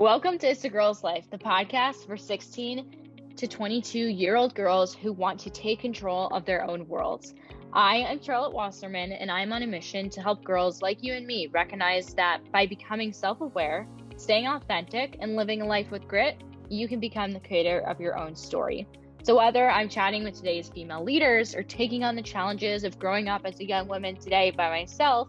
Welcome to It's a Girl's Life, the podcast for 16 to 22 year old girls who want to take control of their own worlds. I am Charlotte Wasserman, and I'm on a mission to help girls like you and me recognize that by becoming self aware, staying authentic, and living a life with grit, you can become the creator of your own story. So, whether I'm chatting with today's female leaders or taking on the challenges of growing up as a young woman today by myself,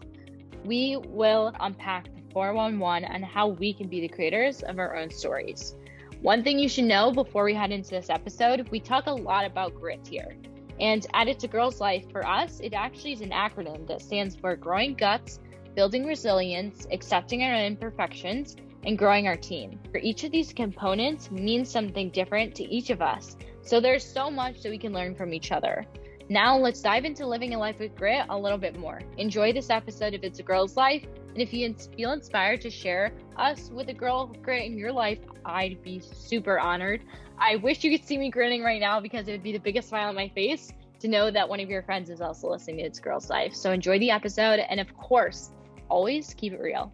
we will unpack 411 and how we can be the creators of our own stories. One thing you should know before we head into this episode we talk a lot about grit here. And at It's a Girl's Life, for us, it actually is an acronym that stands for Growing Guts, Building Resilience, Accepting Our Imperfections, and Growing Our Team. For each of these components means something different to each of us. So there's so much that we can learn from each other. Now let's dive into living a life with grit a little bit more. Enjoy this episode if it's a girl's life and if you feel inspired to share us with a girl grit in your life, I'd be super honored. I wish you could see me grinning right now because it would be the biggest smile on my face to know that one of your friends is also listening to It's Girl's Life. So enjoy the episode. And of course, always keep it real.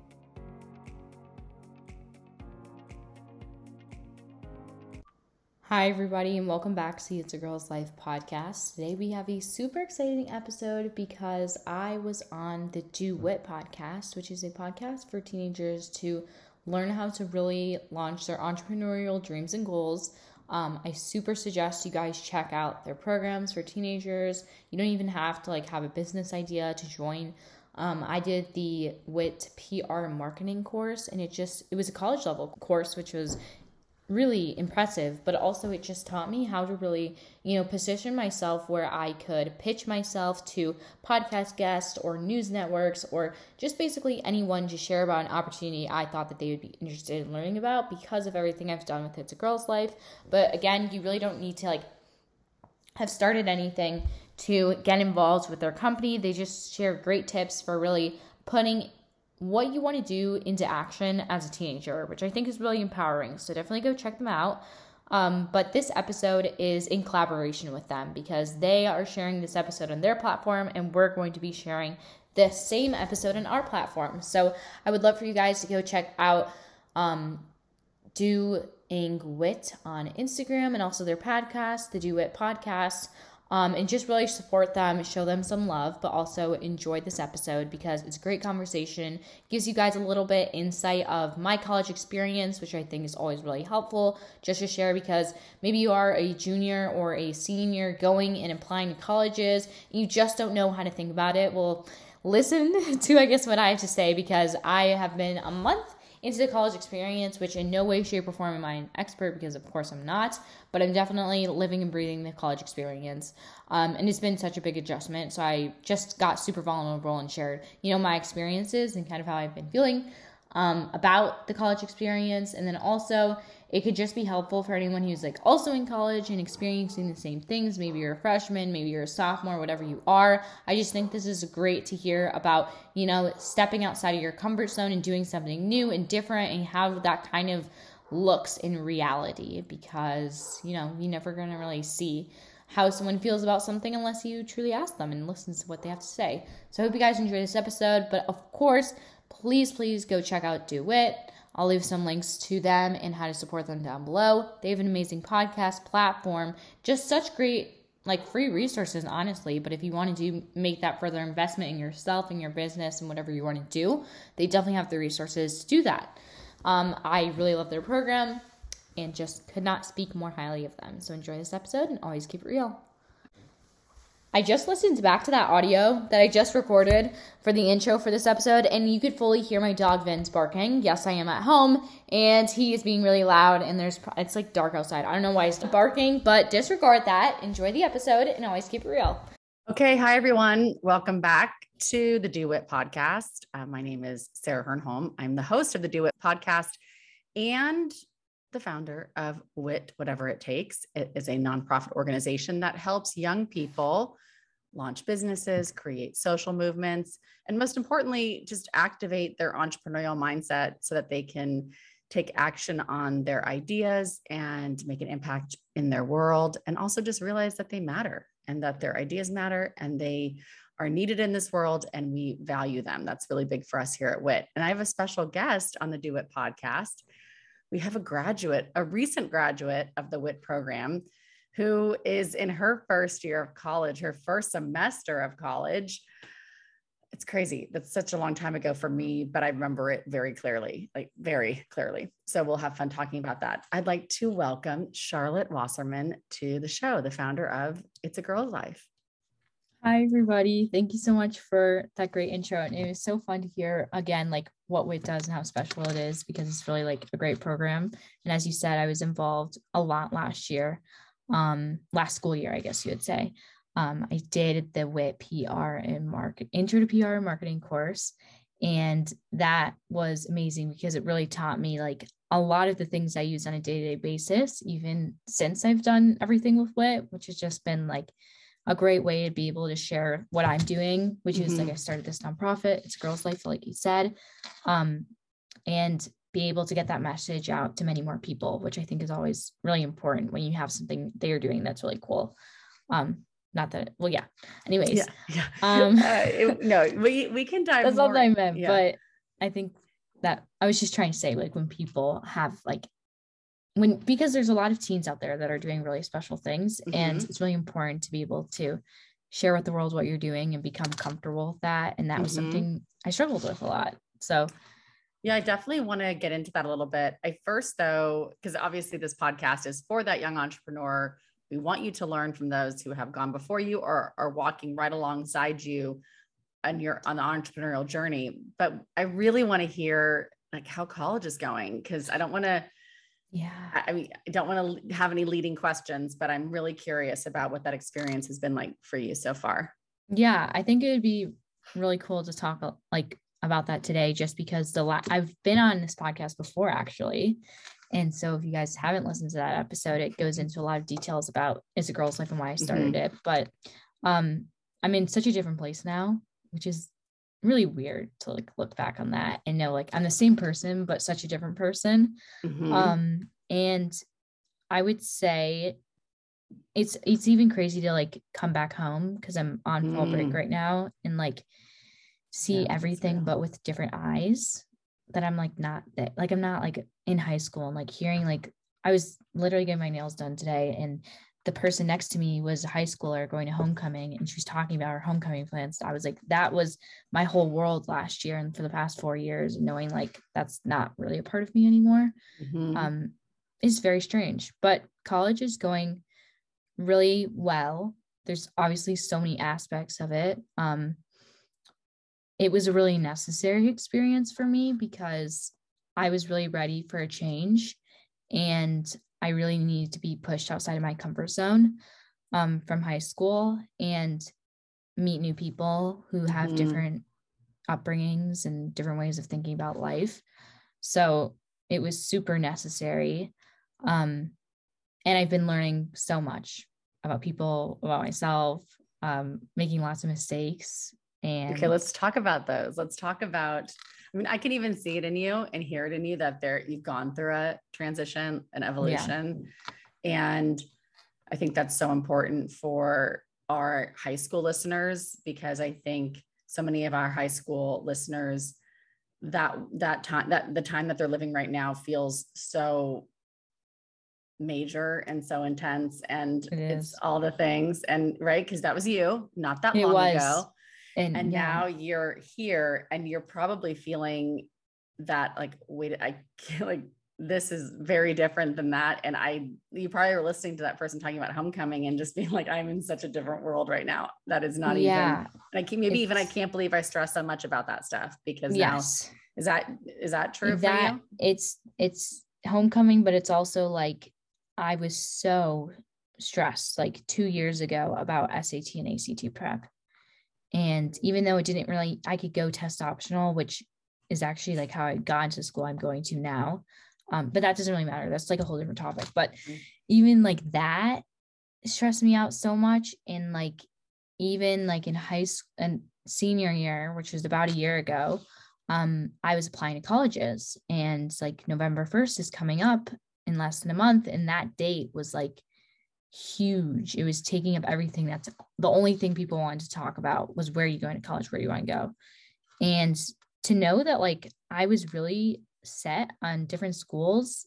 Hi, everybody, and welcome back to It's a Girl's Life podcast. Today we have a super exciting episode because I was on the Do Wit podcast, which is a podcast for teenagers to learn how to really launch their entrepreneurial dreams and goals. Um, I super suggest you guys check out their programs for teenagers. You don't even have to like have a business idea to join. Um, I did the WIT PR marketing course, and it just it was a college level course, which was really impressive, but also it just taught me how to really, you know, position myself where I could pitch myself to podcast guests or news networks or just basically anyone to share about an opportunity I thought that they would be interested in learning about because of everything I've done with It's a Girl's Life. But again, you really don't need to like have started anything to get involved with their company. They just share great tips for really putting what you want to do into action as a teenager, which I think is really empowering. So definitely go check them out. Um, but this episode is in collaboration with them because they are sharing this episode on their platform, and we're going to be sharing the same episode on our platform. So I would love for you guys to go check out um, Doing Wit on Instagram and also their podcast, the Do Wit Podcast um, and just really support them, show them some love, but also enjoy this episode because it's a great conversation. Gives you guys a little bit insight of my college experience, which I think is always really helpful just to share because maybe you are a junior or a senior going and applying to colleges, and you just don't know how to think about it. Well, listen to I guess what I have to say because I have been a month into the college experience, which in no way, shape, or form am I an expert because, of course, I'm not, but I'm definitely living and breathing the college experience. Um, and it's been such a big adjustment. So I just got super vulnerable and shared, you know, my experiences and kind of how I've been feeling um, about the college experience. And then also, it could just be helpful for anyone who's like also in college and experiencing the same things. Maybe you're a freshman, maybe you're a sophomore, whatever you are. I just think this is great to hear about, you know, stepping outside of your comfort zone and doing something new and different and how that kind of looks in reality because, you know, you're never going to really see how someone feels about something unless you truly ask them and listen to what they have to say. So I hope you guys enjoy this episode, but of course, please, please go check out Do It. I'll leave some links to them and how to support them down below. They have an amazing podcast platform, just such great like free resources honestly. But if you want to do make that further investment in yourself and your business and whatever you want to do they definitely have the resources to do that. Um, i really love their program and just could not speak more highly of them. So enjoy this episode and always keep it real I just listened back to that audio that I just recorded for the intro for this episode, and you could fully hear my dog Vince barking. Yes, I am at home, and he is being really loud, and there's it's like dark outside. I don't know why he's barking, but disregard that. Enjoy the episode, and always keep it real. Okay, hi everyone. Welcome back to the Do It podcast. Uh, my name is Sarah Hernholm. I'm the host of the Do It podcast and the founder of WIT, Whatever It Takes. It is a nonprofit organization that helps young people launch businesses, create social movements, and most importantly, just activate their entrepreneurial mindset so that they can take action on their ideas and make an impact in their world. And also just realize that they matter and that their ideas matter and they are needed in this world and we value them. That's really big for us here at WIT. And I have a special guest on the Do It podcast we have a graduate, a recent graduate of the WIT program, who is in her first year of college, her first semester of college. It's crazy. That's such a long time ago for me, but I remember it very clearly, like very clearly. So we'll have fun talking about that. I'd like to welcome Charlotte Wasserman to the show, the founder of It's a Girl's Life. Hi, everybody. Thank you so much for that great intro. And it was so fun to hear again, like what WIT does and how special it is because it's really like a great program. And as you said, I was involved a lot last year, um, last school year, I guess you would say. Um, I did the WIT PR and market intro to PR and marketing course. And that was amazing because it really taught me like a lot of the things I use on a day to day basis, even since I've done everything with WIT, which has just been like a great way to be able to share what I'm doing, which mm-hmm. is like mm-hmm. I started this nonprofit. It's Girls Life, like you said, um, and be able to get that message out to many more people, which I think is always really important when you have something that you're doing that's really cool. Um, not that well, yeah. Anyways, yeah, yeah. Um, uh, it, no, we we can dive. That's more, not what I meant, yeah. but I think that I was just trying to say, like when people have like when because there's a lot of teens out there that are doing really special things mm-hmm. and it's really important to be able to share with the world what you're doing and become comfortable with that and that mm-hmm. was something i struggled with a lot so yeah i definitely want to get into that a little bit i first though because obviously this podcast is for that young entrepreneur we want you to learn from those who have gone before you or are walking right alongside you on your on the entrepreneurial journey but i really want to hear like how college is going because i don't want to yeah. I mean, I don't want to have any leading questions, but I'm really curious about what that experience has been like for you so far. Yeah, I think it would be really cool to talk like about that today just because the la- I've been on this podcast before actually. And so if you guys haven't listened to that episode, it goes into a lot of details about It's a Girl's Life and why I started mm-hmm. it. But um I'm in such a different place now, which is really weird to like look back on that and know like I'm the same person but such a different person. Mm-hmm. Um and I would say it's it's even crazy to like come back home because I'm on mm. fall break mm. right now and like see yeah, everything but with different eyes that I'm like not that like I'm not like in high school and like hearing like I was literally getting my nails done today and the person next to me was a high schooler going to homecoming and she was talking about her homecoming plans. I was like, that was my whole world last year and for the past four years, knowing like that's not really a part of me anymore. Mm-hmm. Um, is very strange. But college is going really well. There's obviously so many aspects of it. Um, it was a really necessary experience for me because I was really ready for a change and I really needed to be pushed outside of my comfort zone um, from high school and meet new people who have mm-hmm. different upbringings and different ways of thinking about life. So it was super necessary. Um, and I've been learning so much about people, about myself, um, making lots of mistakes. And okay, let's talk about those. Let's talk about I mean, I can even see it in you and hear it in you that there you've gone through a transition, an evolution. Yeah. And I think that's so important for our high school listeners because I think so many of our high school listeners that that time that the time that they're living right now feels so major and so intense and it it's all the things and right because that was you not that it long was. ago and, and yeah. now you're here and you're probably feeling that like wait i like this is very different than that. And i you probably were listening to that person talking about homecoming and just being like i'm in such a different world right now. That is not yeah. even i can maybe it's, even i can't believe i stress so much about that stuff because yes. now, is that is that true that, for you? it's it's homecoming but it's also like i was so stressed like two years ago about sat and act prep and even though it didn't really, I could go test optional, which is actually like how I got into the school I'm going to now. Um, but that doesn't really matter. That's like a whole different topic. But mm-hmm. even like that stressed me out so much. And like even like in high school and senior year, which was about a year ago, um, I was applying to colleges and like November 1st is coming up in less than a month. And that date was like huge. It was taking up everything. That's the only thing people wanted to talk about was where are you going to college? Where do you want to go? And to know that like I was really set on different schools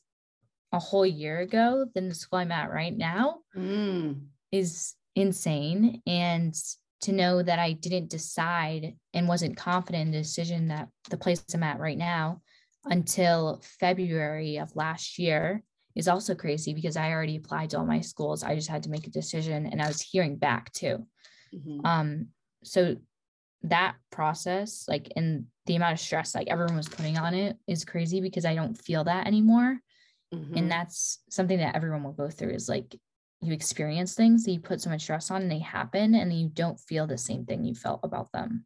a whole year ago than the school I'm at right now Mm. is insane. And to know that I didn't decide and wasn't confident in the decision that the place I'm at right now until February of last year is also crazy because I already applied to all my schools. I just had to make a decision and I was hearing back too. Mhm. Um, so that process, like, and the amount of stress like everyone was putting on it is crazy because I don't feel that anymore. Mhm. And that's something that everyone will go through is like you experience things that you put so much stress on and they happen and you don't feel the same thing you felt about them.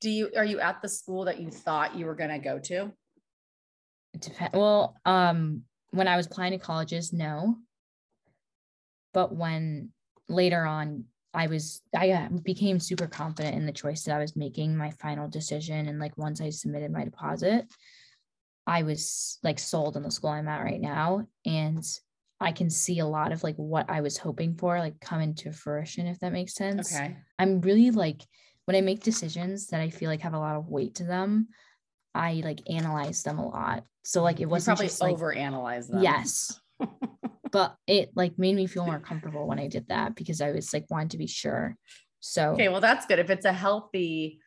Do you are you at the school that you thought you were going to go to? It depends. Well, um, when I was applying to colleges, no. But when later on, I was I uh, became super confident in the choice that I was making, my final decision, and like once I submitted my deposit, I was like sold on the school I'm at right now, and I can see a lot of like what I was hoping for like come into fruition, if that makes sense. Okay. I'm really like when I make decisions that I feel like have a lot of weight to them, I like analyze them a lot. So like it wasn't probably just like overanalyze them. yes, but it like made me feel more comfortable when I did that because I was like wanted to be sure. So Okay, well that's good. If it's a healthy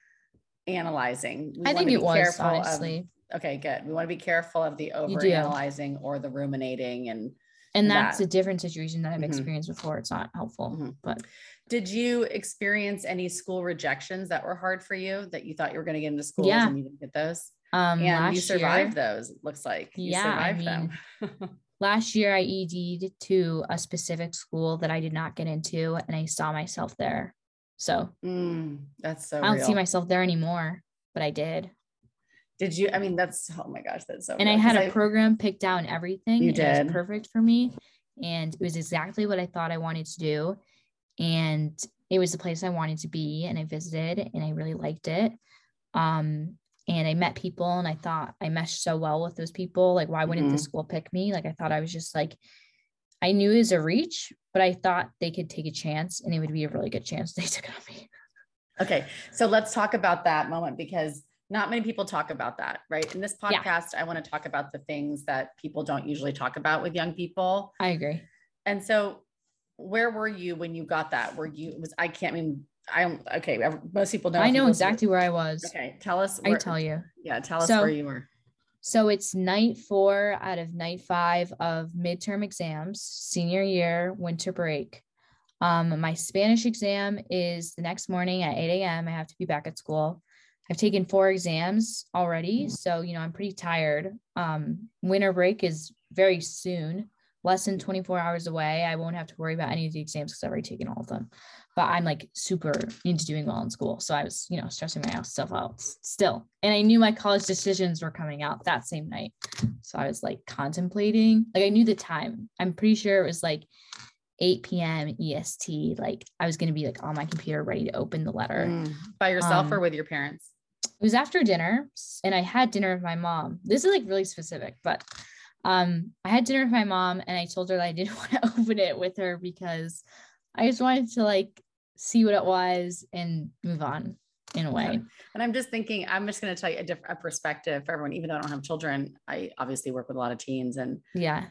analyzing, I think it was careful of- honestly, okay, good. We want to be careful of the over analyzing or the ruminating. And and that's that. a different situation that I've Mhm. experienced before. It's not helpful, Mhm. but did you experience any school rejections that were hard for you that you thought you were going to get into schools Yeah. and you didn't get those? Um, and you survived year, those. It looks like you Yeah, I survived them. last year I ED'd to a specific school that I did not get into, and I saw myself there. So Mm, that's so. I don't real. see myself there anymore, but I did. Did you? I mean, that's oh my gosh, that's so. and I had a program picked out and everything. You and It did. was perfect for me. And it was exactly what I thought I wanted to do. And it was the place I wanted to be. And I visited and I really liked it. Um, and I met people and I thought I meshed so well with those people. Like, why wouldn't the Mhm. school pick me? Like, I thought I was just like, I knew it was a reach, but I thought they could take a chance and it would be a really good chance they took it on me. Okay, so let's talk about that moment because not many people talk about that, right? In this Yeah. podcast, I want to talk about the things that people don't usually talk about with young people. I agree. And so, where were you when you got that? Were you was I can't mean I don't okay. Most people know. I know exactly where I was. Okay, tell us. I tell you. Yeah, tell us So- where you were. So it's night four out of night five of midterm exams, senior year, winter break. Um, my Spanish exam is the next morning at 8 a.m. I have to be back at school. I've taken four exams already, so you know I'm pretty tired. Um, winter break is very soon, less than 24 hours away. I won't have to worry about any of the exams because I've already taken all of them. But I'm like super into doing well in school, so I was you know stressing myself out still. And I knew my college decisions were coming out that same night, so I was like contemplating. Like I knew the time. I'm pretty sure it was like 8 p.m. EST. Like I was gonna be like on my computer ready to open the letter Mm, By yourself or um, with your parents? it was after dinner and I had dinner with my mom. This is like really specific, but um I had dinner with my mom and I told her that I didn't want to open it with her because I just wanted to like see what it was and move on in a way. And I'm just thinking, I'm just going to tell you a different a perspective for everyone. Even though I don't have children, I obviously work with a lot of teens, and Yeah.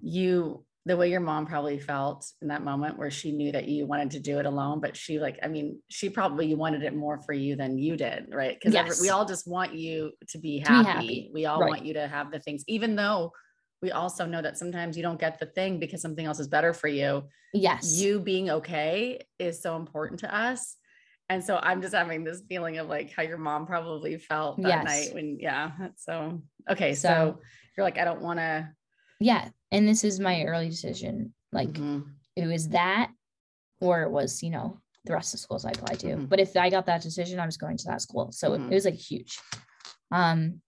you the way your mom probably felt in that moment where she knew that you wanted to do it alone but she like i mean she probably wanted it more for you than you did right because Yes. we all just want you to be To be happy, happy, we all right. want you to have the things even though we also know that sometimes you don't get the thing because something else is better for you Yes. you being okay is so important to us and so i'm just having this feeling of like how your mom probably felt that Yes. night when yeah so okay so, So- you're like i don't want to yeah. And this is my early decision. Like Mm-hmm. it was that or it was, you know, the rest of schools I applied to. Mhm. But if I got that decision, I was going to that school. So it- Mhm. it was like huge. Um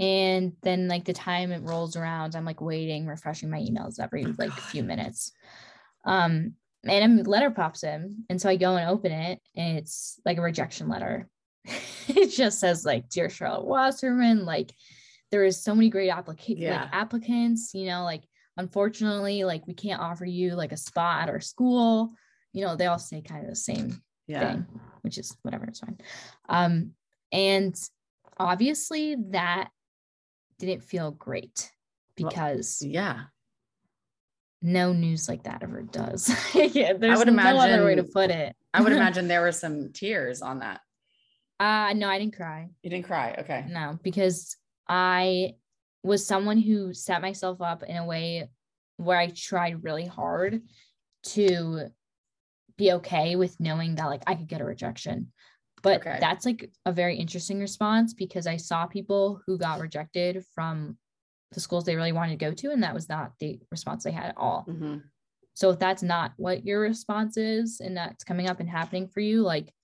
and then like the time it rolls around, I'm like waiting, refreshing my emails every like few minutes. Um and a letter pops in. And so I go and open it and it's like a rejection letter. it just says like dear Charlotte Wasserman, like there is so many great applica- Yeah. like applicants, you know, like unfortunately, like we can't offer you like a spot at our school. You know, they all say kind of the same yeah thing, which is whatever, it's fine. Um, and obviously that didn't feel great Well, because yeah no news like that ever does. yeah, there's would no other way to put it. I would imagine there were some tears on that. Uh no, I didn't cry. You didn't cry. Okay. No, because I was someone who set myself up in a way where I tried really hard to be okay with knowing that like I could get a rejection. But Okay. that's like a very interesting response because I saw people who got rejected from the schools they really wanted to go to, and that was not the response they had at all. Mhm. So if that's not what your response is and that's coming up and happening for you, like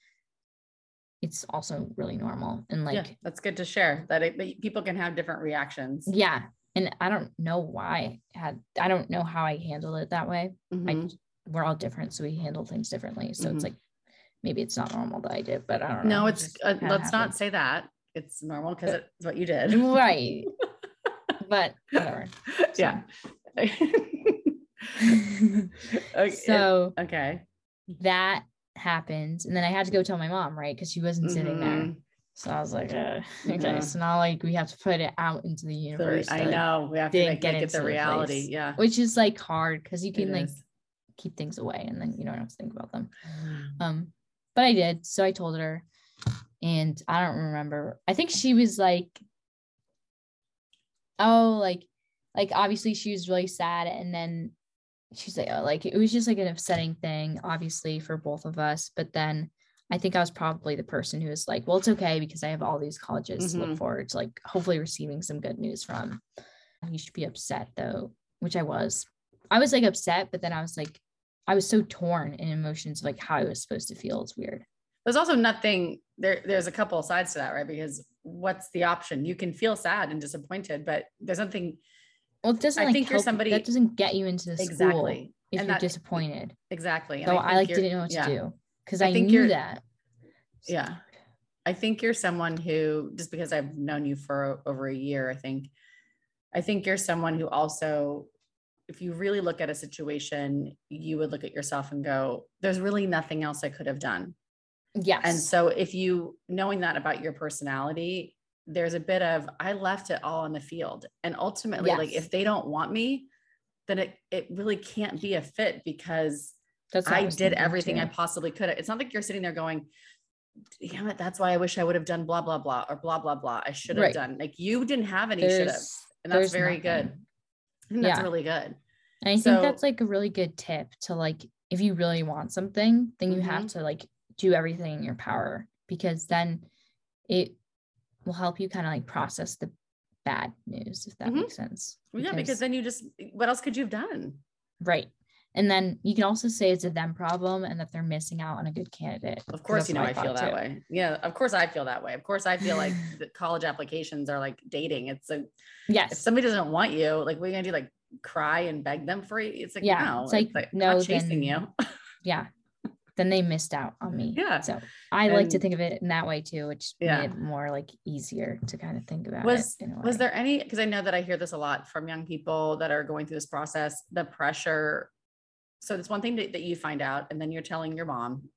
it's also really normal. And like, yeah, that's good to share that, it, that people can have different reactions. yeah. And I don't know why I had, I don't know how I handled it that way. Mhm. I, we're all different. So we handle things differently. So Mhm. it's like, maybe it's not normal that I did, but I don't know. no, it's just uh, let's not say that. It's normal because it's what you did. right. But whatever. yeah. okay. so okay. that happened. And then I had to go tell my mom, right? Because she wasn't sitting there. Mhm. So I was like, uh, okay, Yeah. so now like we have to put it out into the So universe. I like, know we have to make, get it the reality. Yeah. which is like hard because you it can like is. keep things away and then you don't have to think about them. Um, but I did. So I told her, and I don't remember. I think she was like, oh, like, like obviously she was really sad, and then she's like, oh, like it was just like an upsetting thing, obviously for both of us. But then I think I was probably the person who was like, well, it's okay because I have all these colleges to Mhm. look forward to, like hopefully receiving some good news from. You should be upset though, which I was. I was like upset, but then I was like, I was so torn in emotions, like how I was supposed to feel. It's weird. There's also nothing there. There's a couple of sides to that, right? Because what's the option? You can feel sad and disappointed, but there's nothing Well, it doesn't I like think you're somebody- that doesn't get you into the school exactly. if And you're that- disappointed. Exactly. And So I, think like didn't know what yeah. to do because I I, knew that. So Yeah. I think you're someone who, just because I've known you for over a year, I think, I think you're someone who also, if you really look at a situation, you would look at yourself and go, there's really nothing else I could have done. Yes. And so if you, knowing that about your personality, there's a bit of, I left it all on the field. And ultimately, like, if they don't want me, then it, it really can't be a fit because That's what I did everything I possibly could. It's not like you're sitting there going, damn it, that's why I wish I would have done blah, blah, blah, or blah, blah, blah. I should have Right. done. Like you didn't have any should have. And that's very nothing. good. Think that's Yeah. really good. And I think that's like a really good tip to like if you really want something, then you have Mm-hmm. to like do everything in your power because then it will help you kind of like process the bad news if that Mhm. makes sense. Well, yeah, because then you just, what else could you have done? right. And then you can also say it's a them problem and that they're missing out on a good candidate. Of course, you know, what I feel that too. way. Yeah, of course I feel that way. Of course I feel like the college applications are like dating. It's a, yes. if somebody doesn't want you, like, we're gonna do? Like cry and beg them for you? It's like, Yeah, no, it's like, I'm no, chasing then- you. yeah. Then they missed out on me. Yeah. So I like to think of it in that way too, which Yeah. made it more like easier to kind of think about Was-. Was there any, because I know that I hear this a lot from young people that are going through this process, the pressure. So it's one thing that, that you find out and then you're telling your mom,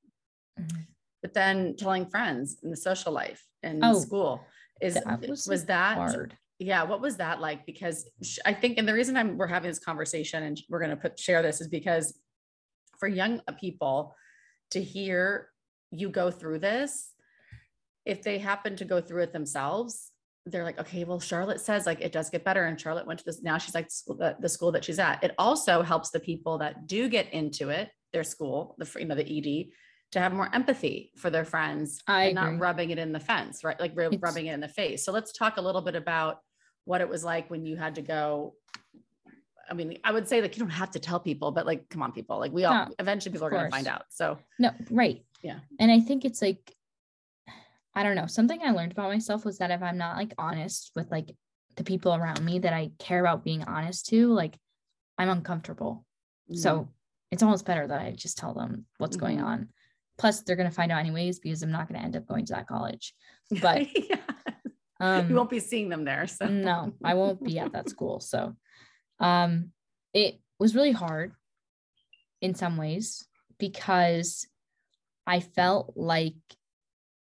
Mhm. but then telling friends in the social life and Oh, school is, that was, was that hard? yeah what was that like because i think and the reason i'm we're having this conversation and we're going to put share this is because for young people to hear you go through this if they happen to go through it themselves they're like okay well charlotte says like it does get better and charlotte went to this now she's like school, the, the school that she's at it also helps the people that do get into it their school the you know the ed to have more empathy for their friends I and agree. not rubbing it in the fence right like It's- rubbing it in the face so let's talk a little bit about what it was like when you had to go i mean i would say like you don't have to tell people but like come on people like we all No, eventually people are going to find out so No, right. Yeah. And I think it's like, I don't know, something I learned about myself was that if I'm not like honest with like the people around me that I care about being honest to, like I'm uncomfortable. mm, So it's almost better that I just tell them what's going Mhm. on. Plus, they're going to find out anyways because I'm not going to end up going to that college. But yeah. um, you won't be seeing them there so no, I won't be at that school. So um it was really hard in some ways because I felt like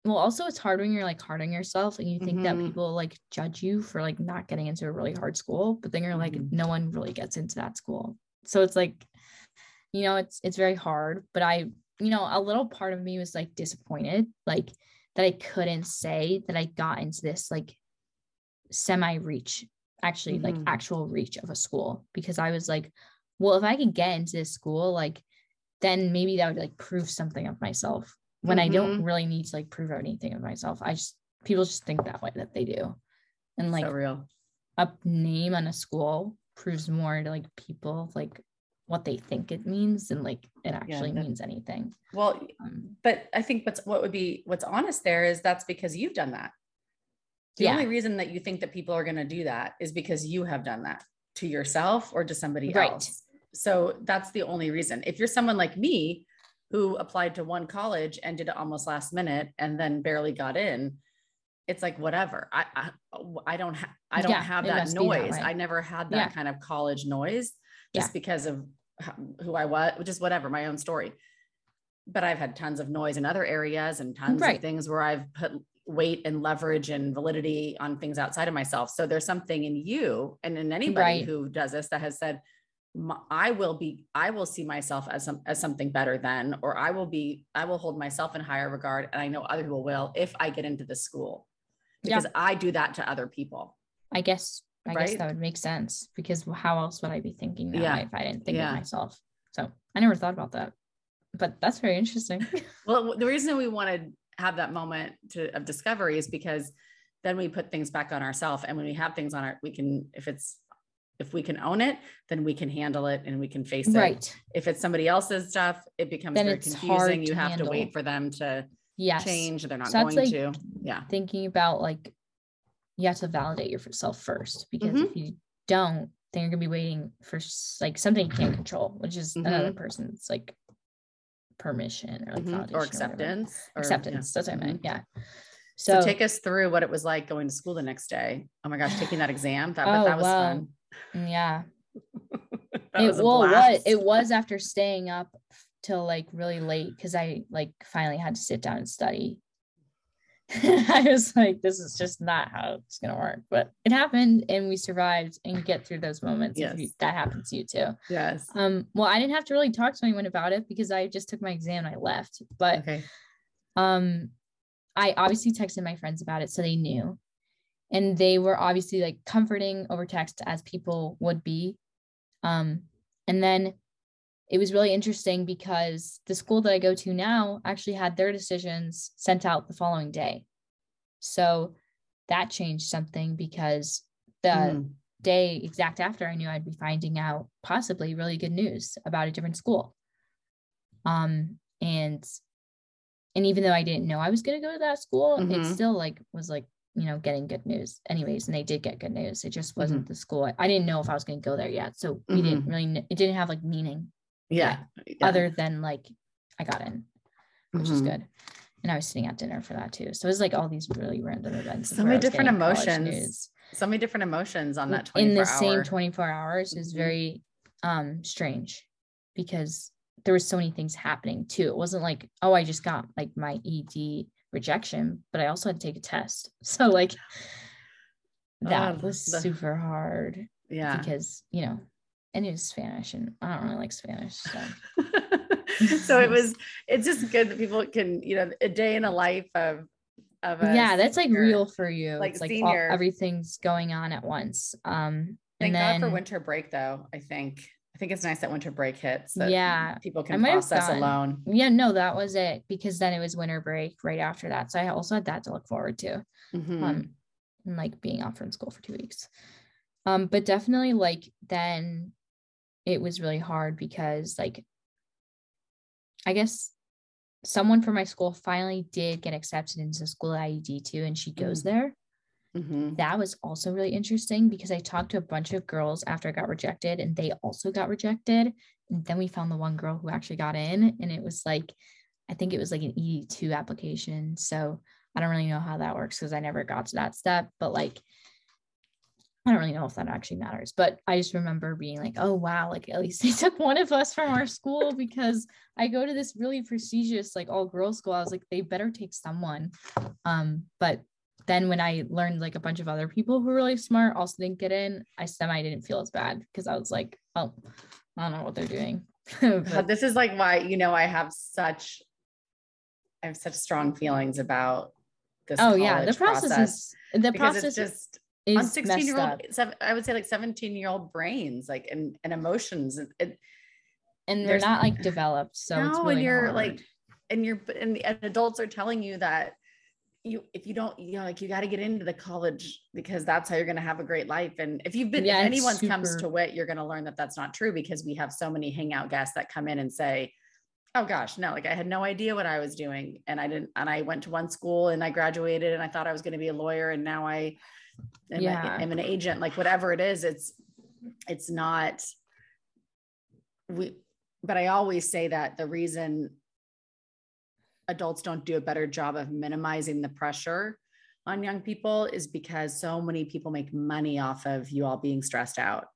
well also it's hard when you're like hard on yourself and you think that Mhm. people like judge you for like not getting into a really hard school, but then you're like Mhm. no one really gets into that school. so it's like you know it's it's very hard but i you know a little part of me was like disappointed like that i couldn't say that i got into this like semi reach actually mm-hmm. like actual reach of a school because i was like well if i could get into this school like then maybe that would like prove something of myself when mm-hmm. i don't mm-hmm. really need to like prove anything of myself i just people just think that way that they do and like so real a name on a school proves more to like people like what they think it means and like it actually yeah, means anything. Well, um, but I think what's what would be what's honest there is that's because you've done that. The yeah. only reason that you think that people are going to do that is because you have done that to yourself or to somebody right. else. So that's the only reason. If you're someone like me who applied to one college and did it almost last minute and then barely got in, it's like whatever. I I, I don't ha- I don't yeah, have that noise. That I never had that yeah. kind of college noise just yeah. because of who I was, which is whatever, my own story. But I've had tons of noise in other areas and tons right. of things where I've put weight and leverage and validity on things outside of myself. So there's something in you and in anybody right. who does this that has said, I will be, I will see myself as some, as something better than, or I will be, I will hold myself in higher regard. And I know other people will if I get into the school because yeah. I do that to other people. I guess I right? guess that would make sense because how else would I be thinking that yeah. if I didn't think yeah. of myself? So I never thought about that, but that's very interesting. well, the reason we wanted to have that moment to, of discovery is because then we put things back on ourselves, and when we have things on our, we can if it's if we can own it, then we can handle it and we can face it. Right. If it's somebody else's stuff, it becomes then very confusing. You have handle. to wait for them to yes. change. They're not so going like to. Yeah. Thinking about like you have to validate yourself first because mm-hmm. if you don't then you're gonna be waiting for like something you can't control which is mm-hmm. another person's like permission or like mm-hmm. or acceptance or, acceptance yeah. that's what i meant mm-hmm. yeah so, so, take us through what it was like going to school the next day oh my gosh taking that exam that, oh, that was fun yeah it, well what it was after staying up till like really late because i like finally had to sit down and study I was like, this is just not how it's gonna work. But it happened and we survived and get through those moments. Yes. You, that happens to you too. Yes. Um, well, I didn't have to really talk to anyone about it because I just took my exam and I left. But okay. um I obviously texted my friends about it so they knew. And they were obviously like comforting over text as people would be. Um, and then it was really interesting because the school that I go to now actually had their decisions sent out the following day. So that changed something because the mm. day exact after I knew I'd be finding out possibly really good news about a different school. Um and and even though I didn't know I was going to go to that school, mm-hmm. it still like was like, you know, getting good news anyways. And they did get good news. It just wasn't mm-hmm. the school. I, I, didn't know if I was going to go there yet. So we mm-hmm. didn't really, it didn't have like meaning yeah. yeah. other than like I got in, which mm-hmm. is good. And I was sitting at dinner for that too. So it was like all these really random events. So many different emotions. So many different emotions on that in the hour. same 24 hours is mm-hmm. very um strange because there was so many things happening too. It wasn't like, oh, I just got like my ED rejection, but I also had to take a test. So like that oh, was the, super hard. Yeah. Because, you know, and it was Spanish, and I don't really like Spanish. So. so it was. It's just good that people can, you know, a day in a life of of yeah, that's like real for you. Like it's like all, everything's going on at once. Um, Thank then, God for winter break, though. I think think it's nice that winter break hits. Yeah, people can process alone. Yeah, no, that was it because then it was winter break right after that. So I also had that to look forward to. Mm-hmm. Um, and like being off from school for two weeks. Um, but definitely like then it was really hard because like I guess someone from my school finally did get accepted into school IED too, and she goes mm-hmm. there. Mm-hmm. That was also really interesting because I talked to a bunch of girls after I got rejected, and they also got rejected. And then we found the one girl who actually got in, and it was like, I think it was like an ED2 application. So I don't really know how that works because I never got to that step, but like I don't really know if that actually matters, but I just remember being like, oh, wow, like at least they took one of us from our school because I go to this really prestigious, like all girls school. I was like, they better take someone. Um, but then when I learned like a bunch of other people who were really smart also didn't get in, I semi didn't feel as bad because I was like, oh, I don't know what they're doing. but this is like why you know I have such I have such strong feelings about this. Oh yeah, the process, process is the process just is on 16 year old seven, I would say like 17 year old brains like and, and emotions and it, and they're not like developed. So no, really and you're hard. like and you're and, and adults are telling you that you if you don't you know like you got to get into the college because that's how you're going to have a great life and if you've been yeah, if anyone super... comes to wit you're going to learn that that's not true because we have so many hangout guests that come in and say oh gosh no like i had no idea what i was doing and i didn't and i went to one school and i graduated and i thought i was going to be a lawyer and now i am, yeah. a, am an agent like whatever it is it's it's not we but i always say that the reason adults don't do a better job of minimizing the pressure on young people is because so many people make money off of you all being stressed out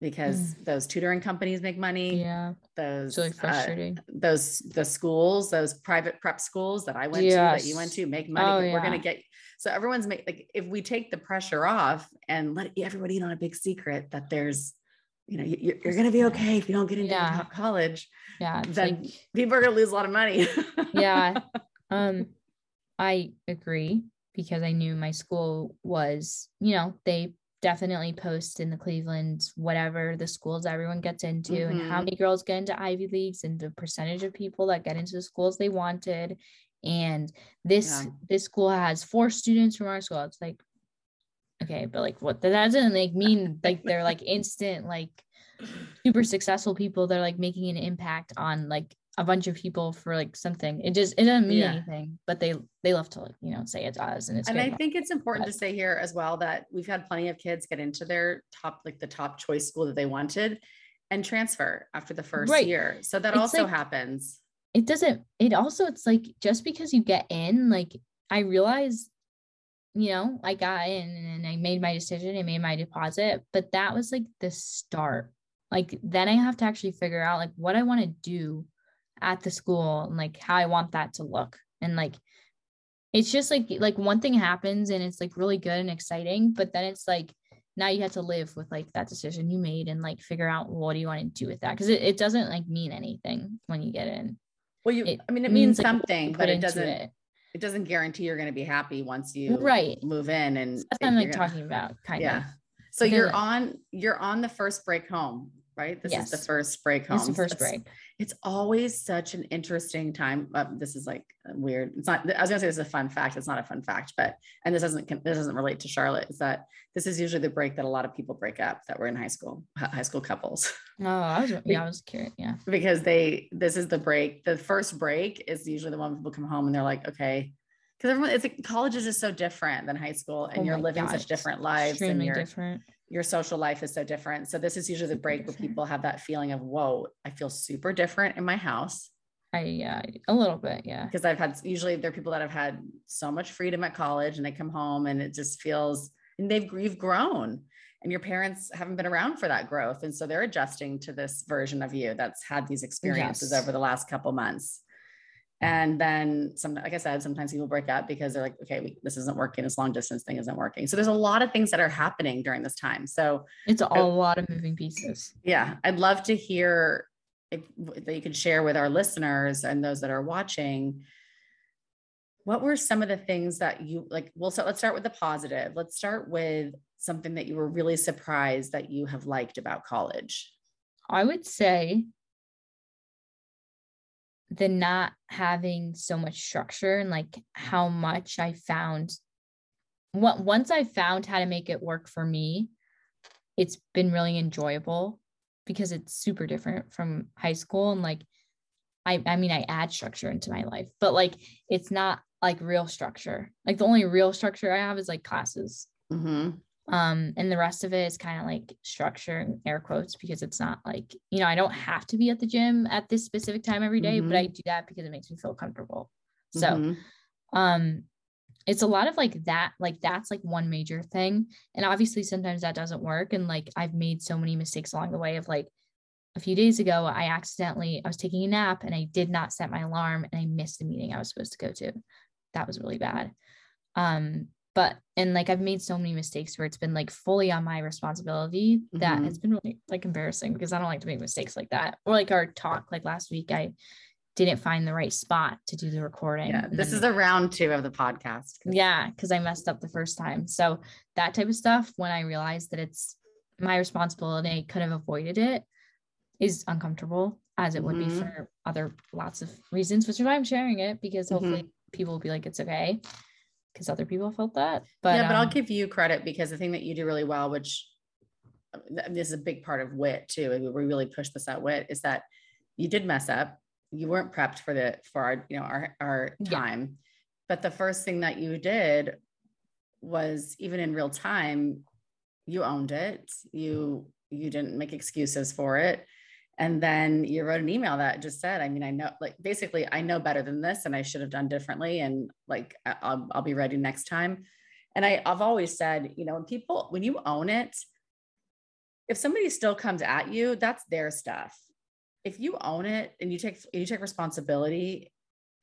because mm. those tutoring companies make money. Yeah. Those really uh, frustrating. Uh, those the schools, those private prep schools that I went yes. to that you went to make money. Oh, yeah. We're gonna get so everyone's make like if we take the pressure off and let everybody in on a big secret that there's you know you're, you're going to be okay if you don't get into yeah. college yeah then like, people are going to lose a lot of money yeah um i agree because i knew my school was you know they definitely post in the cleveland whatever the schools everyone gets into mm-hmm. and how mm-hmm. many girls get into ivy leagues and the percentage of people that get into the schools they wanted and this yeah. this school has four students from our school it's like okay but like what that doesn't like mean like they're like instant like super successful people. They're like making an impact on like a bunch of people for like something. It just it doesn't mean yeah. anything but they they love to you know say it does and it's and i think it's important to say here as well that we've had plenty of kids get into their top like the top choice school that they wanted and transfer after the first right. year. So that it's also like, happens. it doesn't it also it's like just because you get in like i realize you know, I got in and I made my decision, I made my deposit, but that was like the start. Like then I have to actually figure out like what I want to do at the school and like how I want that to look. And like it's just like like one thing happens and it's like really good and exciting, but then it's like now you have to live with like that decision you made and like figure out what do you want to do with that because it, it doesn't like mean anything when you get in well you it i mean it means, means something like, but it doesn't it it doesn't guarantee you're going to be happy once you right move in and that's what I'm like gonna, talking about kind yeah. of. So you're on you're on the first break home, right? This yes. is the first break home. It's the first break. It's always such an interesting time. Uh, this is like weird. It's not. I was gonna say this is a fun fact. It's not a fun fact, but and this doesn't this doesn't relate to Charlotte. Is that this is usually the break that a lot of people break up that were in high school, high school couples. Oh, I was yeah, I was curious. Yeah, because they this is the break. The first break is usually the one people come home and they're like, okay, because everyone it's like college is just so different than high school and oh you're living God, such different lives and your different your social life is so different. So this is usually the break where people have that feeling of whoa i feel super different in my house. I yeah a little bit yeah. Because i've had usually there are people that have had so much freedom at college and they come home and it just feels and they've you've grown and your parents haven't been around for that growth. And so they're adjusting to this version of you that's had these experiences yes. over the last couple months and then some, like I said, sometimes people break up because they're like, okay, we, this isn't working. This long distance thing isn't working. So there's a lot of things that are happening during this time. So it's all a lot of moving pieces. Yeah. I'd love to hear if that you could share with our listeners and those that are watching. What were some of the things that you like? Well, so let's start with the positive. Let's start with something that you were really surprised that you have liked about college. I would say the not having so much structure and like how much I found what once I found how to make it work for me, it's been really enjoyable because it's super different from high school and like I I mean I add structure into my life, but like it's not like real structure. Like the only real structure I have is like classes. Mm-hmm. Um, and the rest of it is kind of like structure and air quotes because it's not like, you know, I don't have to be at the gym at this specific time every day, mm-hmm. but I do that because it makes me feel comfortable. So, mm-hmm. um, it's a lot of like that, like that's like one major thing. And obviously sometimes that doesn't work. And like I've made so many mistakes along the way of like a few days ago, I accidentally, I was taking a nap and I did not set my alarm and I missed the meeting I was supposed to go to. That was really bad. Um, but and like I've made so many mistakes where it's been like fully on my responsibility that Mhm. it's been really like embarrassing because I don't like to make mistakes like that. Or like our talk, like last week, I didn't find the right spot to do the recording. Yeah. This then- is a round two of the podcast. yeah, because I messed up the first time. So that type of stuff, when I realized that it's my responsibility, I could have avoided it, is uncomfortable as it would be Mhm. for other lots of reasons, which is why I'm sharing it because hopefully people will be like, it's okay. Because other people felt that. But yeah, but I'll um, give you credit because the thing that you do really well, which this is a big part of wit too, and we really push this at wit, is that you did mess up. You weren't prepped for the for our you know our our Yeah. time, but the first thing that you did was even in real time, you owned it. You you didn't make excuses for it. And then you wrote an email that just said, I mean, I know, like, basically, I know better than this and I should have done differently. And like, I'll, I'll be ready next time. And I, I've always said, you know, when people, when you own it, if somebody still comes at you, that's their stuff. If you own it and you take, you take responsibility,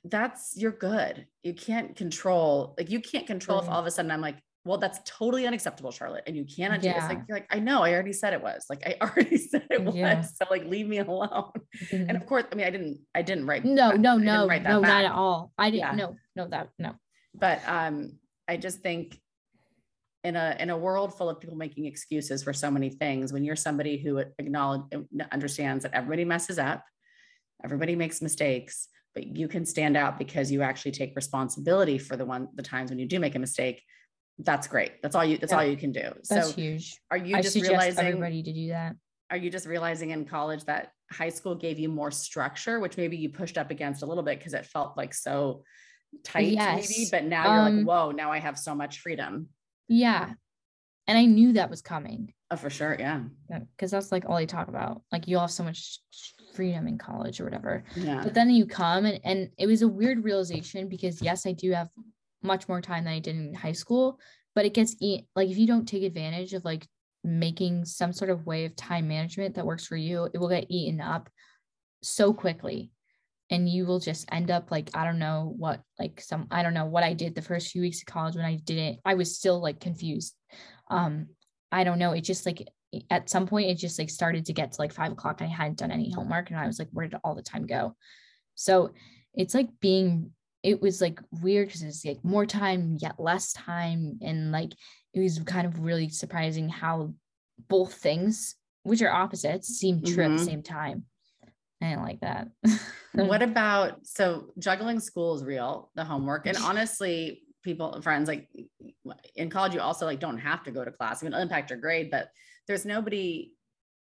that's, you're good. You can't control, like, you can't control if all of a sudden I'm like, well, that's totally unacceptable, Charlotte. And you cannot do this. Like, you're like, I know, I already said it was. Like, I already said it Yeah. was. So like, leave me alone. And mhm. of course, I mean, I didn't, I didn't write. no, back- no, no, that no, not at all. I didn't, Yeah. no, no, that, no. But um, I just think in a in a world full of people making excuses for so many things, when you're somebody who acknowledge understands that everybody messes up, everybody makes mistakes, but you can stand out because you actually take responsibility for the one the times when you do make a mistake. That's great. That's all you. That's Yeah. all you can do. That's so, huge. are you I just realizing? everybody to do that. Are you just realizing in college that high school gave you more structure, which maybe you pushed up against a little bit because it felt like so tight, maybe? Yes. But now you're Um, like, whoa! Now I have so much freedom. Yeah. And I knew that was coming. Oh, for sure. Yeah. because that's like all they talk about. Like you'll have so much freedom in college or whatever. Yeah. But then you come and, and it was a weird realization because yes, I do have much more time than I did in high school, but it gets eat like if you don't take advantage of like making some sort of way of time management that works for you, it will get eaten up so quickly. And you will just end up like, I don't know what, like some, I don't know what I did the first few weeks of college when I didn't, I was still like confused. Um, I don't know. It just like at some point it just like started to get to like five o'clock. I hadn't done any homework and I was like, where did all the time go? So it's like being it was like weird because it's like more time yet less time and like it was kind of really surprising how both things which are opposites seem true at Mhm. the same time i didn't like that what about so juggling school is real, the homework, and honestly, people, friends, like in college, you also like don't have to go to class. I mean, it'll impact your grade, but there's nobody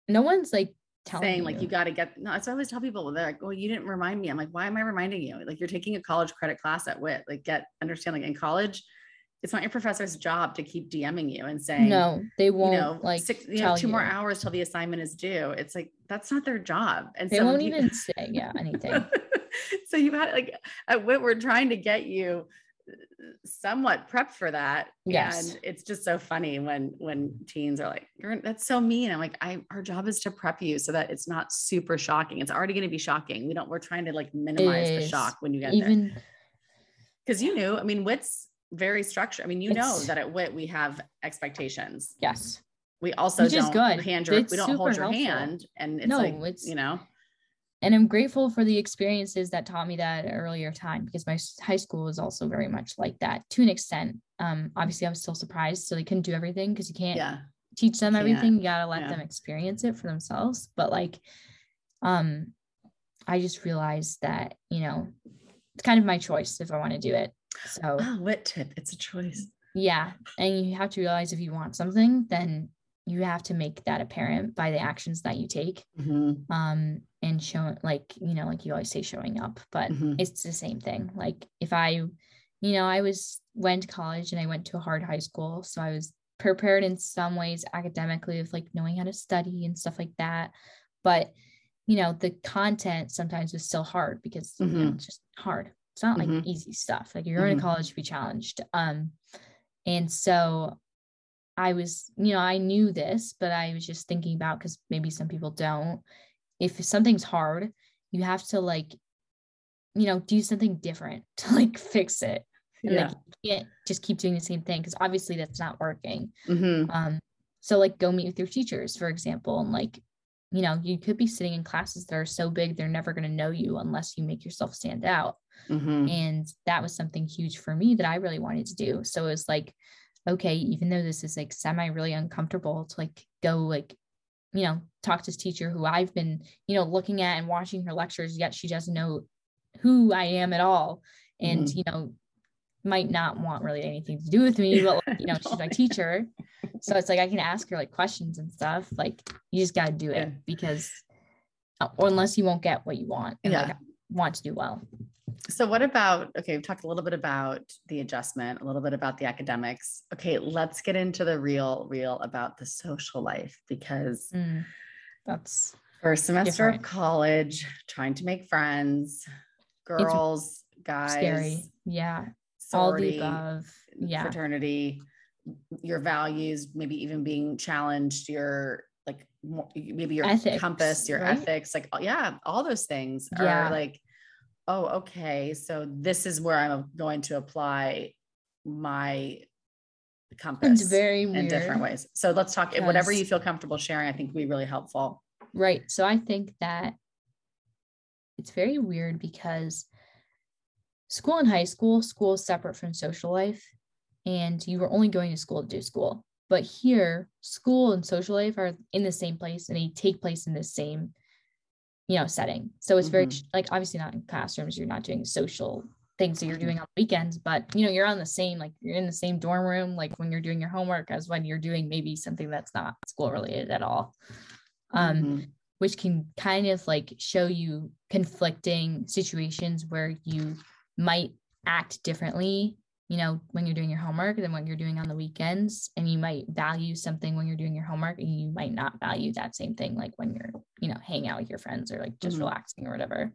no one's like saying you. like you got to get. No, that's what I always tell people. They're like, "Well, you didn't remind me." I'm like, "Why am I reminding you? Like you're taking a college credit class at WIT. Like get understand. Like in college, it's not your professor's job to keep DMing you and saying, no they won't you know, like six, you know, two more hours till the assignment is due. It's like that's not their job. And they so won't you- even say yeah anything so you had like at WIT, we're trying to get you somewhat prepped for that. Yes. And it's just so funny when when teens are like, You're that's so mean. I'm like, I our job is to prep you so that it's not super shocking. It's already going to be shocking. We don't we're trying to like minimize the shock when you get there. Because you knew, I mean, WIT's very structured. I mean, you know that at WIT we have expectations. yes We also Which don't good. hand your It's we don't hold your helpful. hand and it's No, like it's- you know and I'm grateful for the experiences that taught me that earlier time because my high school was also very much like that to an extent. Um, obviously, I was still surprised, so they couldn't do everything because you can't yeah teach them everything. You gotta let yeah. them experience it for themselves. But like, um, I just realized that you know it's kind of my choice if I want to do it. So oh WIT tip it's a choice yeah, and you have to realize if you want something, then you have to make that apparent by the actions that you take Mhm, um and show like you know like you always say showing up but mhm. it's the same thing like if i you know i was went to college and i went to a hard high school so i was prepared in some ways academically of like knowing how to study and stuff like that but you know the content sometimes was still hard because you know, Mhm. it's just hard it's not like Mhm. easy stuff like you're going to college to be challenged um and so I was, you know, I knew this, but I was just thinking about because maybe some people don't. If something's hard, you have to like, you know, do something different to like fix it. and Yeah. like you can't just keep doing the same thing because obviously that's not working Mhm. um so like go meet with your teachers for example and like you know you could be sitting in classes that are so big they're never going to know you unless you make yourself stand out Mhm. and that was something huge for me that i really wanted to do so it was like okay even though this is like semi really uncomfortable to like go like you know talk to this teacher who i've been you know looking at and watching her lectures yet she doesn't know who i am at all and Mhm. you know might not want really anything to do with me but like, you know she's my teacher so it's like i can ask her like questions and stuff like you just got to do it Yeah. because uh, or unless you won't get what you want and like Yeah. Want to do well. So what about okay, we've talked a little bit about the adjustment, a little bit about the academics. Okay, let's get into the real real about the social life because Mm, that's first semester of college, trying to make friends, girls, guys, scary. Yeah. All the sorority, above. Yeah. fraternity, your values, maybe even being challenged, your like maybe your Ethics, compass, your right? ethics, like yeah, all those things Yeah. are like, oh, okay, so this is where I'm going to apply my compass it's very weird in different ways. So let's talk whatever you feel comfortable sharing. I think would be really helpful. right so i think that it's very weird because school and high school school is separate from social life and you were only going to school to do school but here school and social life are in the same place and they take place in the same you know setting so it's very Mhm. like obviously not in classrooms you're not doing social things that you're Mhm. doing on weekends but you know you're on the same like you're in the same dorm room like when you're doing your homework as when you're doing maybe something that's not school related at all um Mhm. which can kind of like show you conflicting situations where you might act differently you know when you're doing your homework than what you're doing on the weekends and you might value something when you're doing your homework and you might not value that same thing like when you're you know hanging out with your friends or like just Mhm. relaxing or whatever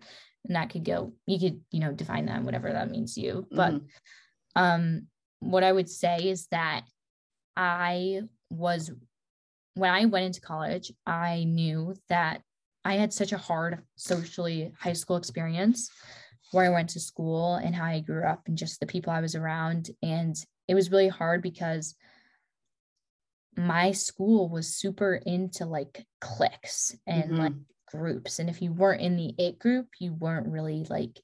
and that could go you could you know define that whatever that means to you but Mhm. um what i would say is that i was when i went into college i knew that i had such a hard socially high school experience where i went to school and how i grew up and just the people i was around and it was really hard because my school was super into like cliques and like Mhm. groups and if you weren't in the it group you weren't really like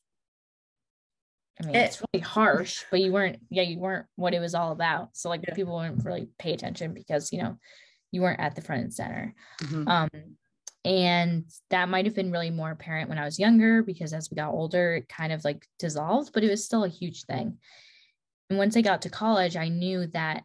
I mean, It- it's really harsh, but you weren't, yeah, you weren't what it was all about. So, like, Yeah. people wouldn't really pay attention because, you know, you weren't at the front and center. Mhm. Um, and that might have been really more apparent when I was younger because as we got older, it kind of like dissolved, but it was still a huge thing. And once I got to college, I knew that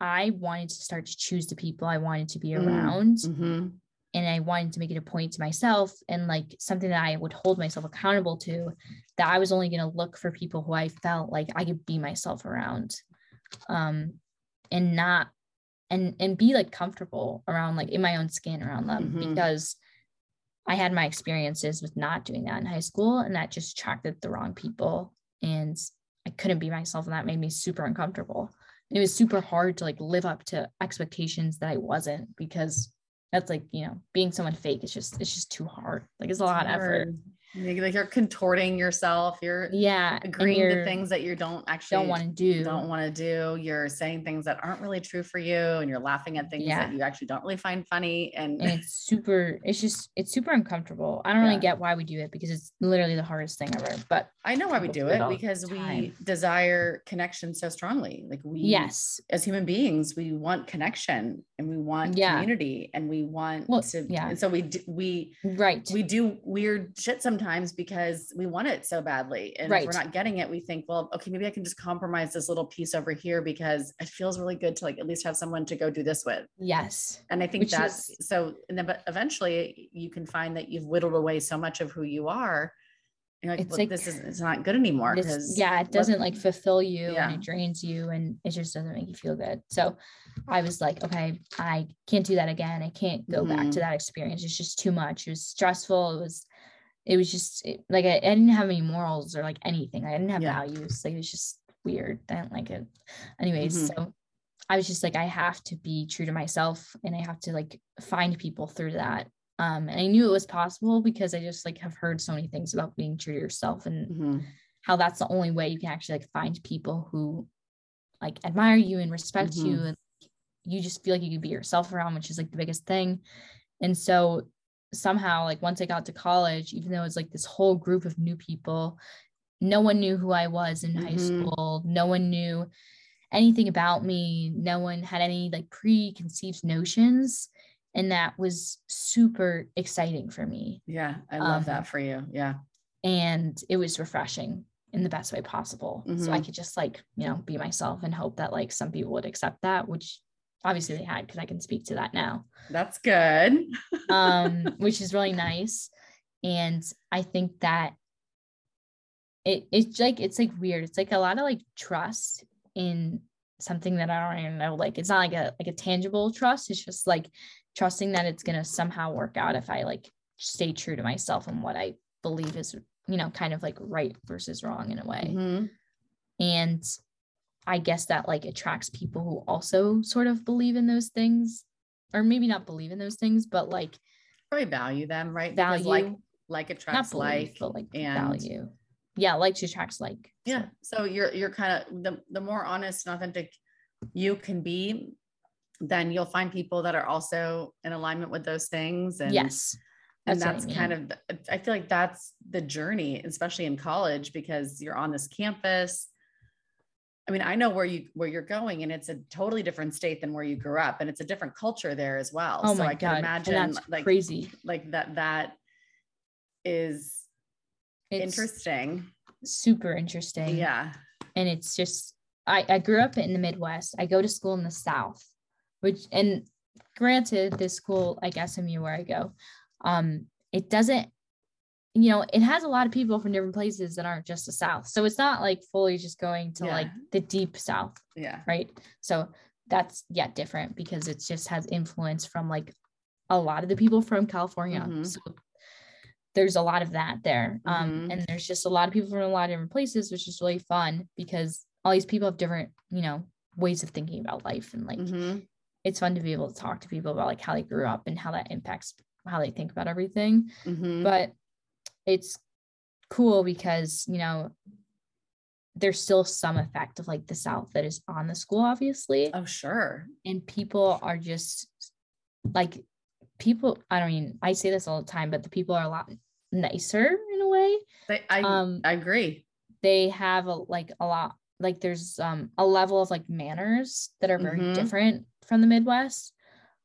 I wanted to start to choose the people I wanted to be Mm. around Mhm. and I wanted to make it a point to myself and like something that I would hold myself accountable to that I was only going to look for people who I felt like I could be myself around um and not and and be like comfortable around like in my own skin around them Mhm. because I had my experiences with not doing that in high school and that just attracted the wrong people and I couldn't be myself and that made me super uncomfortable. And It was super hard to like live up to expectations that I wasn't because that's like, you know, being someone fake is just it's just too hard. Like it's a lot of effort. Hard. You're- Like you're contorting yourself. You're Yeah. agreeing to you're- things that you don't actually don't want to do. don't want to do. You're saying things that aren't really true for you, and you're laughing at things Yeah. that you actually don't really find funny. And, and it's super it's just it's super uncomfortable i don't really get why we do it because it's literally the hardest thing ever but I know why we do do it it all the because we desire connection so strongly. Like we, yes as human beings, we want connection and we want Yeah. community and we want Well, to. yeah. And so we d- we right we do weird shit sometimes because we want it so badly. And if we're not getting it, we think, well, okay, maybe I can just compromise this little piece over here because it feels really good to like at least have someone to go do this with. yes And I think Which that's is- so, and then, but eventually you can find that you've whittled away so much of who you are. You're like, It's well, like- this is, it's not good anymore. Because yeah it doesn't like fulfill you Yeah. and it drains you and it just doesn't make you feel good so i was like okay i can't do that again i can't go back Mhm. to that experience it's just too much it was stressful it was it was just it- like I, I didn't have any morals or like anything i didn't have Yeah. values like it was just weird i didn't like it anyways Mhm. so i was just like i have to be true to myself and i have to like find people through that um and i knew it was possible because i just like have heard so many things about being true to yourself and Mhm. how that's the only way you can actually like find people who like admire you and respect Mhm. you and you just feel like you can be yourself around which is like the biggest thing and so somehow like once i got to college even though it's like this whole group of new people no one knew who i was in high Mhm. school no one knew anything about me no one had any like preconceived notions and that was super exciting for me Yeah. I love Um, that for you. Yeah. and it was refreshing in the best way possible so i Mhm. could just like you know be myself and hope that like some people would accept that which obviously they had because i can speak to that now. That's good. um which is really nice. And i think that it it's like it's like weird. It's like a lot of like trust in something that i don't even know. Like it's not like a like a tangible trust. It's just like trusting that it's going to somehow work out if i like stay true to myself and what i believe is you know kind of like right versus wrong in a way. Mhm. and i guess that like attracts people who also sort of believe in those things or maybe not believe in those things but like Probably value them, right? Because value like like not attracts believe like but like and- value yeah like attracts like Yeah. So you're you're kind of the the more honest and authentic you can be, then you'll find people that are also in alignment with those things. And yes and that's I that's kind of I feel like that's the journey, especially in college, because you're on this campus. I mean, I know where you where you're going, and it's a totally different state than where you grew up, and it's a different culture there as well. oh so my I god can imagine and that's like crazy like that that is it's interesting. super interesting Yeah. and it's just I, I grew up in the midwest i go to school in the south which and granted this school like smu where i go um it doesn't you know it has a lot of people from different places that aren't just the south so it's not like fully just going to Yeah. like the deep south Yeah. right so that's yeah different because it just has influence from like a lot of the people from california Mhm. so there's a lot of that there um Mhm. and there's just a lot of people from a lot of different places which is really fun because all these people have different you know ways of thinking about life and like Mhm. it's fun to be able to talk to people about like how they grew up and how that impacts how they think about everything Mhm. but it's cool because you know there's still some effect of like the south that is on the school obviously Oh, sure. and people are just like people i don't mean i say this all the time but the people are a lot nicer in a way They, I um I agree. they have a like a lot like there's um a level of like manners that are very Mhm. different from the midwest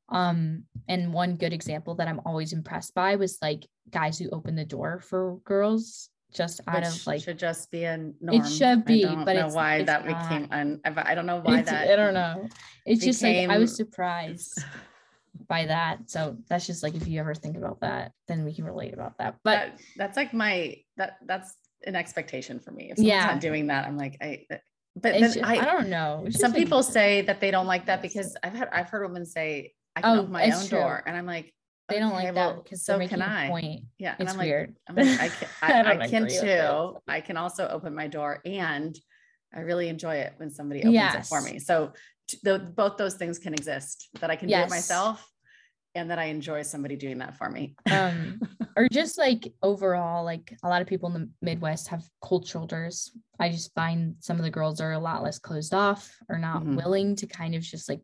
um and one good example that i'm always impressed by was like guys who open the door for girls just out Which of like should just be a norm. It should be, but I don't but know it's- why it's that not. became. Un, I don't know why it's- that. i don't know it's just like i was surprised by that so that's just like if you ever think about that then we can relate about that but that, that's like my that that's an expectation for me. If someone's Yeah. not doing that, I'm like I. But it's then ju- I, I, don't know some just, like, people say that they don't like that because I've had I've heard women say I can Oh, open my own true. door, and I'm like they don't okay, like well, that because so can I. point Yeah, and it's I'm like, weird I'm like, I can, I, I, can agree with it. too. I can also open my door and I really enjoy it when somebody opens it for me. So the, both those things can exist that I can do it myself and that I enjoy somebody doing that for me. um or just like overall like a lot of people in the midwest have cold shoulders i just find some of the girls are a lot less closed off or not Mhm. willing to kind of just like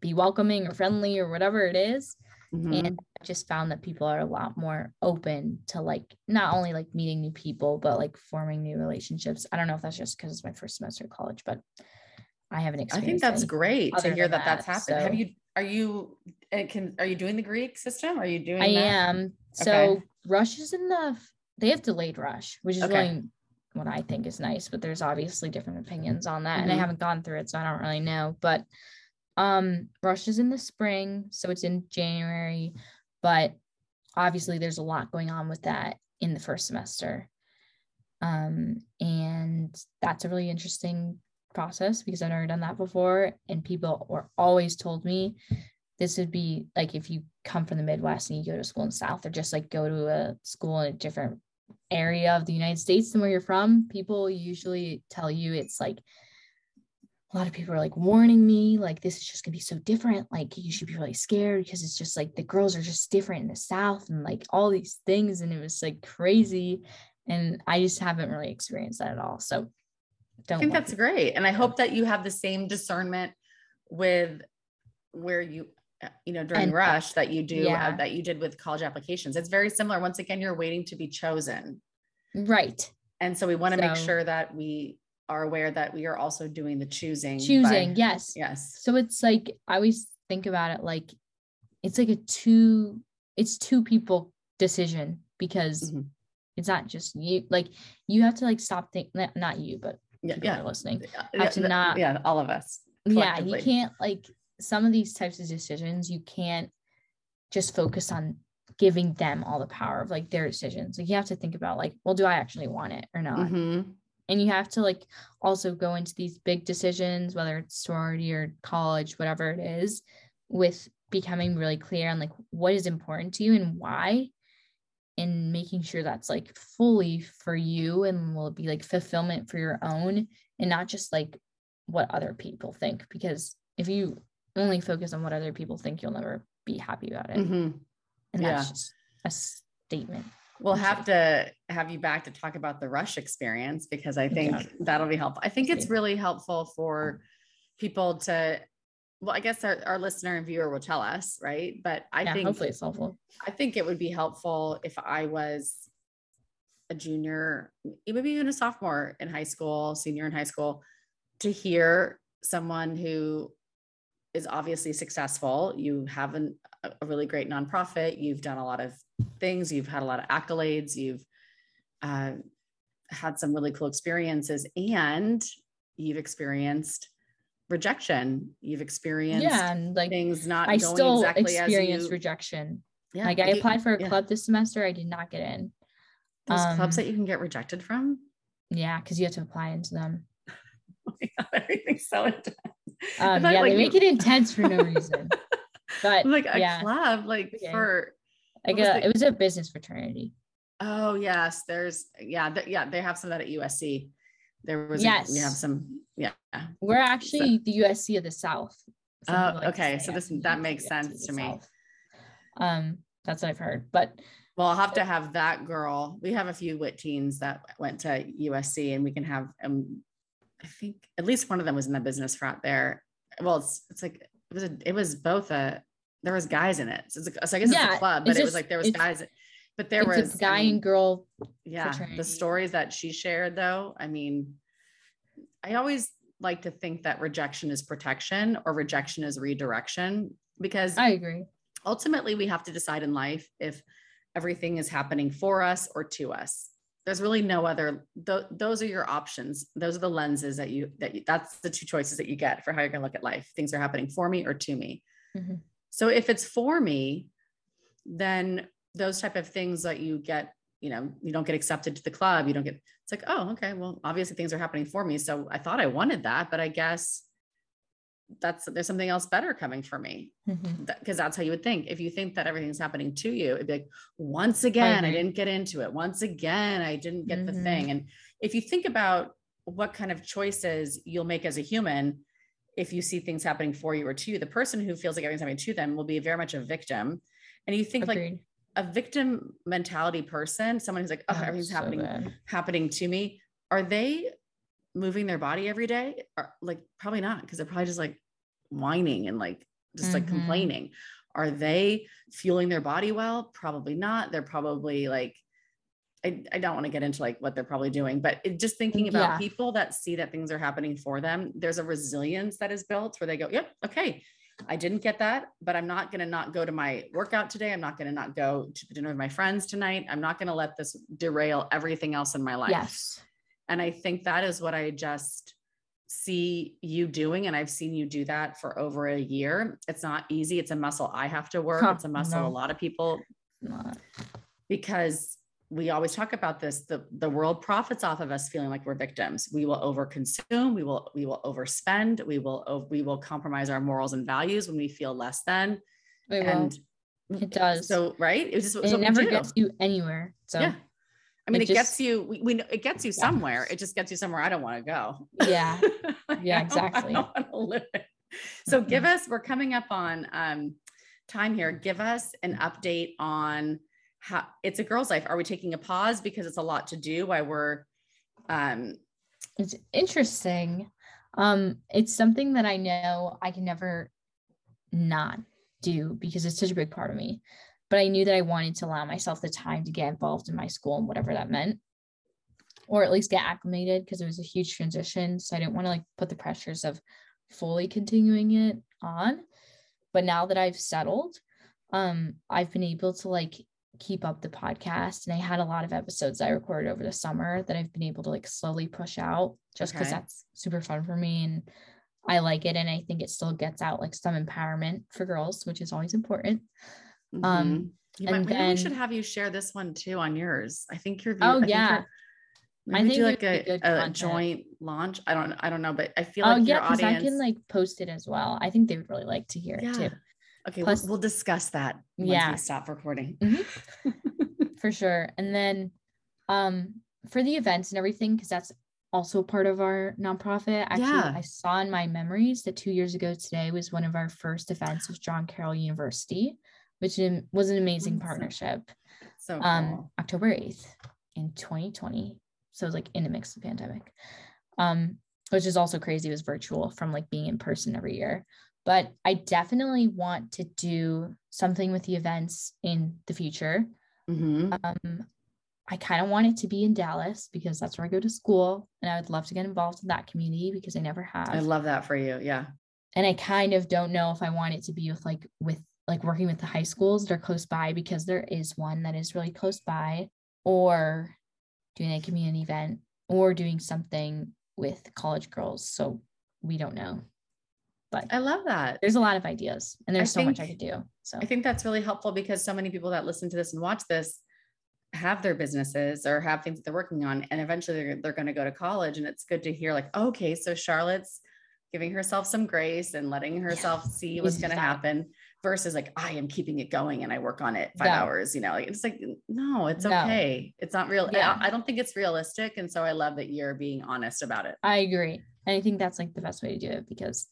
be welcoming or friendly or whatever it is Mhm. and i just found that people are a lot more open to like not only like meeting new people but like forming new relationships i don't know if that's just because it's my first semester of college but i haven't experienced. I think that's great to hear than that that's that, happened. Have you, are you, and can, are you doing the Greek system? Are you doing I that? am. So Okay. rush is in the they have delayed rush, which is Okay. really what I think is nice, but there's obviously different opinions on that. And I Mhm. haven't gone through it, so I don't really know. But um rush is in the spring, so it's in January, but obviously there's a lot going on with that in the first semester. Um, and that's a really interesting process because I've never done that before. And people were always told me this would be like if you come from the Midwest and you go to school in the South, or just like go to a school in a different area of the United States than where you're from, people usually tell you it's like a lot of people are like warning me, like this is just gonna be so different. Like you should be really scared because it's just like the girls are just different in the South and like all these things. And it was like crazy. And I just haven't really experienced that at all. So I think that's great. And I hope that you have the same discernment with where you uh, you know during And- rush that you do uh, that you did with college applications it's very similar once again you're waiting to be chosen right. and so we want to make sure that we are aware that we are also doing the choosing by- Choosing. yes. yes So it's like I always think about it like it's like a two it's two people decision because Mhm. it's not just you like you have to like stop think not, you but yeah people yeah are listening yeah, have to not- yeah all of us yeah you can't like some of these types of decisions you can't just focus on giving them all the power of like their decisions like you have to think about like well do i actually want it or not Mhm. And you have to like also go into these big decisions whether it's sorority or college whatever it is with becoming really clear on like what is important to you and why and making sure that's like fully for you and will be like fulfillment for your own and not just like what other people think because if you only focus on what other people think you'll never be happy about it Mhm. and yeah. that's just a statement We'll have to have you back to talk about the rush experience because I think Yeah. that'll be helpful. I think it's really helpful for people to, well, I guess our, our listener and viewer will tell us, right? But I yeah think hopefully it's helpful I think it would be helpful if I was a junior, maybe even a sophomore in high school, senior in high school, to hear someone who is obviously successful. You have an, a really great nonprofit. You've done a lot of things. You've had a lot of accolades. You've uh, had some really cool experiences, and you've experienced rejection. You've experienced yeah and like things not I going still exactly as you. rejection. yeah, like I you- applied for a yeah. club this semester, I did not get in. Those clubs Um, that you can get rejected from. Yeah, because you have to apply into them. Oh God, everything's so intense. I Um, yeah, like, they make it intense for no reason. But like a yeah, club, like Okay. for like was a, it was a business fraternity. oh yes, there's yeah, th- yeah, they have some of that at USC. There was a- we have some, yeah. We're actually the USC of the South. Oh, like okay, so this- that makes sense to me. South. Um, that's what I've heard. But Well, I'll have to have that girl. We have a few wit teens that went to USC, and we can have um, I think at least one of them was in the business frat there. Well, it's it's like it was a, it was both a there was guys in it. So, it's a, so I guess it's a club, but it was just- like there was guys, but there was guy I mean, and girl. yeah fraternity. the stories that she shared though i mean i always like to think that rejection is protection or rejection is redirection because I agree. ultimately we have to decide in life if everything is happening for us or to us there's really no other th- those are your options. Those are the lenses that you that you, that's the two choices that you get for how you're going to look at life. Things are happening for me or to me. Mhm. so if it's for me then those type of things that you get you know you don't get accepted to the club you don't get it's like oh okay well obviously things are happening for me so i thought i wanted that but i guess that's there's something else better coming for me because that's how you would think. If you think that everything's happening to you, it'd be like, once again, I, didn't get into it. Once again, I didn't get the Mhm. thing. And if you think about what kind of choices you'll make as a human, if you see things happening for you or to you, the person who feels like everything's happening to them will be very much a victim. And you think like a victim mentality person, someone who's like, oh, Oh, everything's so happening bad. happening to me are they moving their body every day or like probably not because they're probably just like whining and like just like Mhm. complaining are they fueling their body well probably not they're probably like I, I don't want to get into like what they're probably doing but it, just thinking about Yeah. people that see that things are happening for them there's a resilience that is built where they go yep okay I didn't get that, but I'm not going to not go to my workout today. I'm not going to not go to dinner with my friends tonight. I'm not going to let this derail everything else in my life. Yes. And I think that is what I just see you doing. And I've seen you do that for over a year. It's not easy. It's a muscle I have to work. Huh, it's a muscle no. a lot of people Not. because we always talk about this the, the world profits off of us feeling like we're victims we will overconsume we will we will overspend we will we will compromise our morals and values when we feel less than will. and It does. so right it just it we never gets you anywhere. So yeah i mean it it, gets you we, we it gets you Yeah. somewhere it just gets you somewhere i don't want to go yeah. Yeah, I don't- I exactly. don't live it. So give Mhm. us, we're coming up on um, time here. Give us an update on how it's a girl's life. Are we taking a pause because it's a lot to do while we're um it's interesting. Um, it's something that I know I can never not do because it's such a big part of me. But I knew that I wanted to allow myself the time to get involved in my school and whatever that meant, or at least get acclimated because it was a huge transition. So I didn't want to like put the pressures of fully continuing it on. But now that I've settled, um, I've been able to like keep up the podcast and I had a lot of episodes I recorded over the summer that I've been able to like slowly push out just because Okay. that's super fun for me and I like it and I think it still gets out like some empowerment for girls, which is always important. Um, mhm. You might- and maybe we should have you share this one too on yours. I think your view, Oh, I yeah. I think do like a, a joint launch. I don't I don't know, but I feel Oh like yeah, your because I can like post it as well. I think they would really like to hear it too. Okay, Plus- we'll, we'll discuss that once Yeah. we stop recording. for sure. And then um for the events and everything, because that's also part of our nonprofit. Actually, Yeah. I saw in my memories that two years ago today was one of our first events with John Carroll University, which was an amazing Awesome. partnership. so Um. October 8th in 2020. So it was like in the mix of the pandemic. Um, which is also crazy, it was virtual from like being in person every year. But I definitely want to do something with the events in the future. Mhm. Um, I kind of want it to be in Dallas because that's where I go to school, and I would love to get involved in that community because I never have. I love that for you. Yeah. and I kind of don't know if I want it to be with like with like working with the high schools that are close by because there is one that is really close by, or doing a community event, or doing something with college girls. So we don't know, but I love that. there's a lot of ideas, and there's so much I could do. So I think that's really helpful because so many people that listen to this and watch this have their businesses or have things that they're working on and eventually they're, they're going to go to college and it's good to hear like okay so charlotte's giving herself some grace and letting herself see what's going to happen versus like i am keeping it going and i work on it five No. hours you know like it's like no it's No. okay it's not real Yeah. I, I don't think it's realistic and so i love that you're being honest about it I agree. And I think that's like the best way to do it because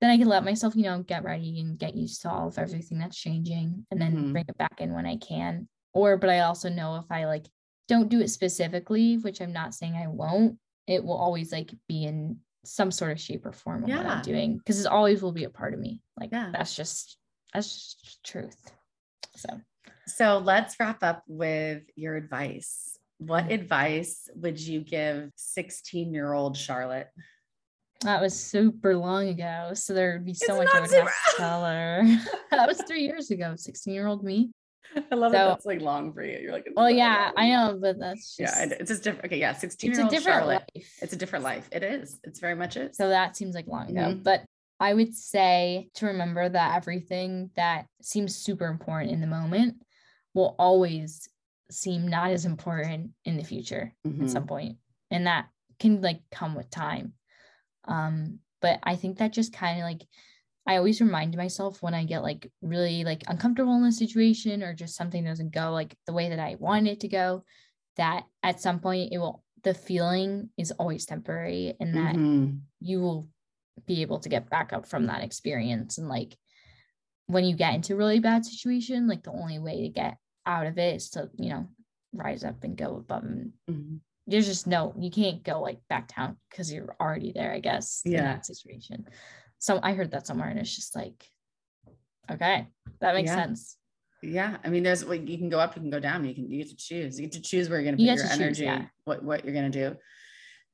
then I can let myself, you know, get ready and get used to all of everything that's changing and then Mhm. bring it back in when I can. Or, but I also know if I like don't do it specifically, which I'm not saying I won't, it will always like be in some sort of shape or form of what I'm doing because it always will be a part of me. Like Yeah. that's just, that's just truth. So, So let's wrap up with your advice. What Mm. advice would you give 16 year old Charlotte? that was super long ago. So there would be so It's much I would have to tell her. that was three years ago, 16 year old me. I love So- that that's like long for you. You're like, Well, yeah, long." I know, but that's just Yeah, it's just different. Okay, yeah, 16 it's year a old different Charlotte. life. It's a different life. It is. It's very much it. so that seems like long ago. Mhm. But I would say to remember that everything that seems super important in the moment will always seem not as important in the future Mhm. at some point. And that can like come with time. Um, but I think that just kind of like I always remind myself when I get like really like uncomfortable in a situation or just something doesn't go like the way that I want it to go, that at some point it will the feeling is always temporary and that Mhm. you will be able to get back up from that experience and like when you get into a really bad situation like the only way to get out of it is to you know rise up and go above and Mhm. there's just no you can't go like back down because you're already there i guess in Yeah. that situation so i heard that somewhere and it's just like okay that makes Yeah. sense Yeah, I mean, there's like you can go up, you can go down. You can you get to choose. You get to choose where you're going to put your choose, energy, yeah. what what you're going to do.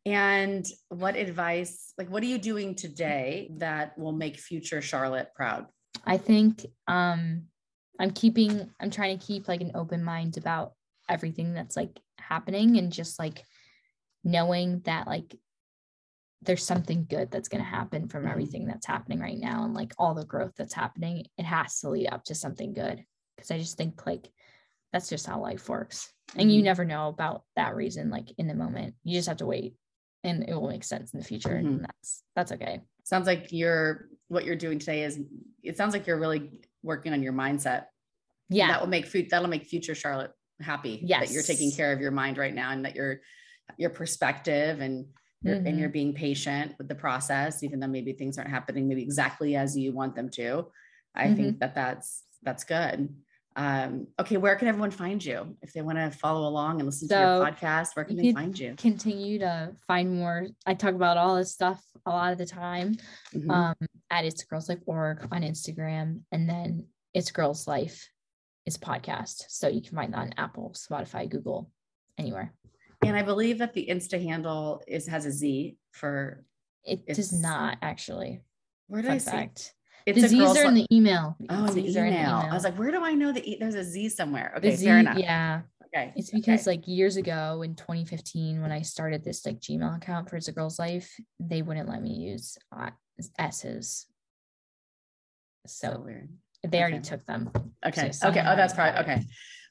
And what advice, like, what are you doing today that will make future Charlotte proud? I think um I'm keeping I'm trying to keep like an open mind about everything that's like happening and just like knowing that like there's something good that's going to happen from Mhm. everything that's happening right now and like all the growth that's happening it has to lead up to something good because I just think like that's just how life works and you Mhm. never know about that reason like in the moment you just have to wait and it will make sense in the future Mhm. and that's that's okay Sounds like you're what you're doing today is. It sounds like you're really working on your mindset. yeah that will make food. That'll make future Charlotte happy. that you're taking care of your mind right now, and that your your perspective and you're, and Mhm. you're being patient with the process, even though maybe things aren't happening maybe exactly as you want them to. I Mm-hmm. think that that's that's good. Um, okay, where can everyone find you if they want to follow along and listen to your podcast? Where can you they find you? Continue to find more. I talk about all this stuff a lot of the time. Mhm. Um, at It's Girls Life org on Instagram, and then It's Girls Life is podcast. So you can find that on Apple, Spotify, Google, anywhere. and I believe that the Insta handle is has a Z for It does not actually. where did I Fun fact. It's the Z's girls' are in the email. oh, in the Z's email. I was like, where do I know that e- there's a Z somewhere? the Okay, Z, fair enough. yeah. Okay, It's okay. because like years ago in 2015, when I started this like Gmail account for It's a Girl's Life, they wouldn't let me use uh, S's. so So weird. they already took them. Okay. So okay. Oh, that's probably okay.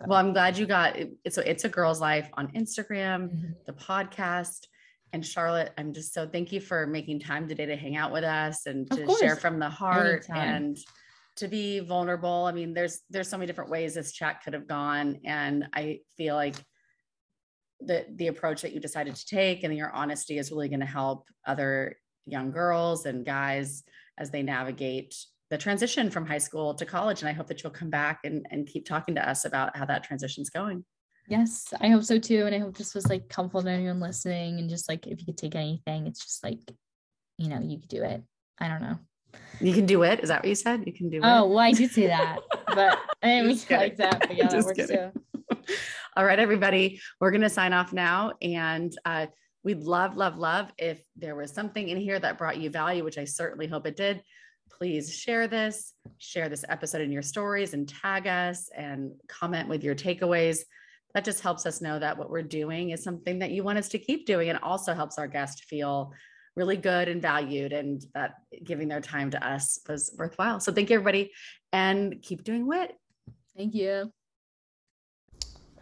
Well, I'm glad you got it. So it's a girl's life on Instagram, Mhm. the podcast. And Charlotte, I'm just so thank you for making time today to hang out with us and to share from the heart Anytime. and to be vulnerable. I mean, there's there's so many different ways this chat could have gone. And I feel like the the approach that you decided to take and your honesty is really going to help other young girls and guys as they navigate the transition from high school to college. And I hope that you'll come back and, and keep talking to us about how that transition's going. Yes, I hope so too. And I hope this was like helpful to anyone listening. And just like if you could take anything, it's just like, you know, you could do it. I don't know. You can do it. Is that what you said? You can do Oh, it. well, I did say that, but I didn't mean it like that. But yeah, that works kidding. too. All right, everybody, we're going to sign off now. And uh, we'd love, love, love if there was something in here that brought you value, which I certainly hope it did. Please share this, share this episode in your stories and tag us and comment with your takeaways. That just helps us know that what we're doing is something that you want us to keep doing and also helps our guests feel really good and valued and that giving their time to us was worthwhile. So thank you, everybody, and keep doing wit. Thank you.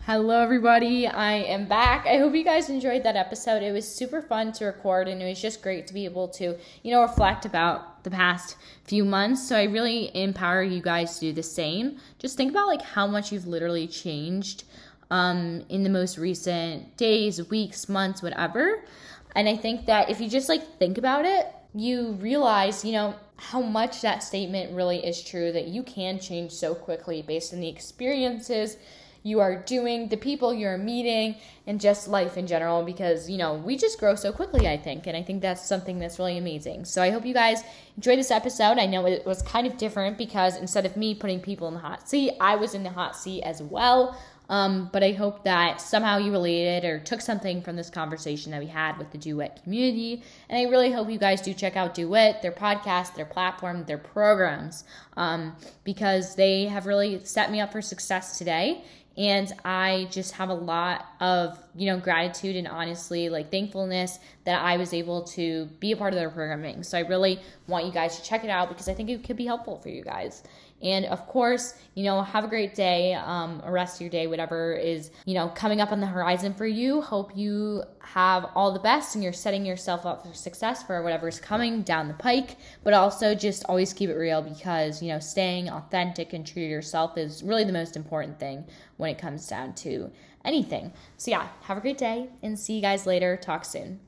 Hello, everybody. I am back. I hope you guys enjoyed that episode. It was super fun to record, and it was just great to be able to, you know, reflect about the past few months. So I really empower you guys to do the same. Just think about like how much you've literally changed um, in the most recent days, weeks, months, whatever. And I think that if you just like think about it, you realize, you know, how much that statement really is true that you can change so quickly based on the experiences you are doing, the people you're meeting, and just life in general because, you know, we just grow so quickly, I think. And I think that's something that's really amazing. So I hope you guys enjoyed this episode. I know it was kind of different because instead of me putting people in the hot seat, I was in the hot seat as well. Um, but I hope that somehow you related or took something from this conversation that we had with the Duet community. And I really hope you guys do check out Duet, their podcast, their platform, their programs, um, because they have really set me up for success today. And I just have a lot of, you know, gratitude and honestly, like thankfulness that I was able to be a part of their programming. So I really want you guys to check it out because I think it could be helpful for you guys. And of course, you know, have a great day, um, rest your day, whatever is, you know, coming up on the horizon for you. Hope you have all the best and you're setting yourself up for success for whatever's coming down the pike. But also just always keep it real because, you know, staying authentic and true to yourself is really the most important thing when it comes down to anything. So, yeah, have a great day and see you guys later. Talk soon.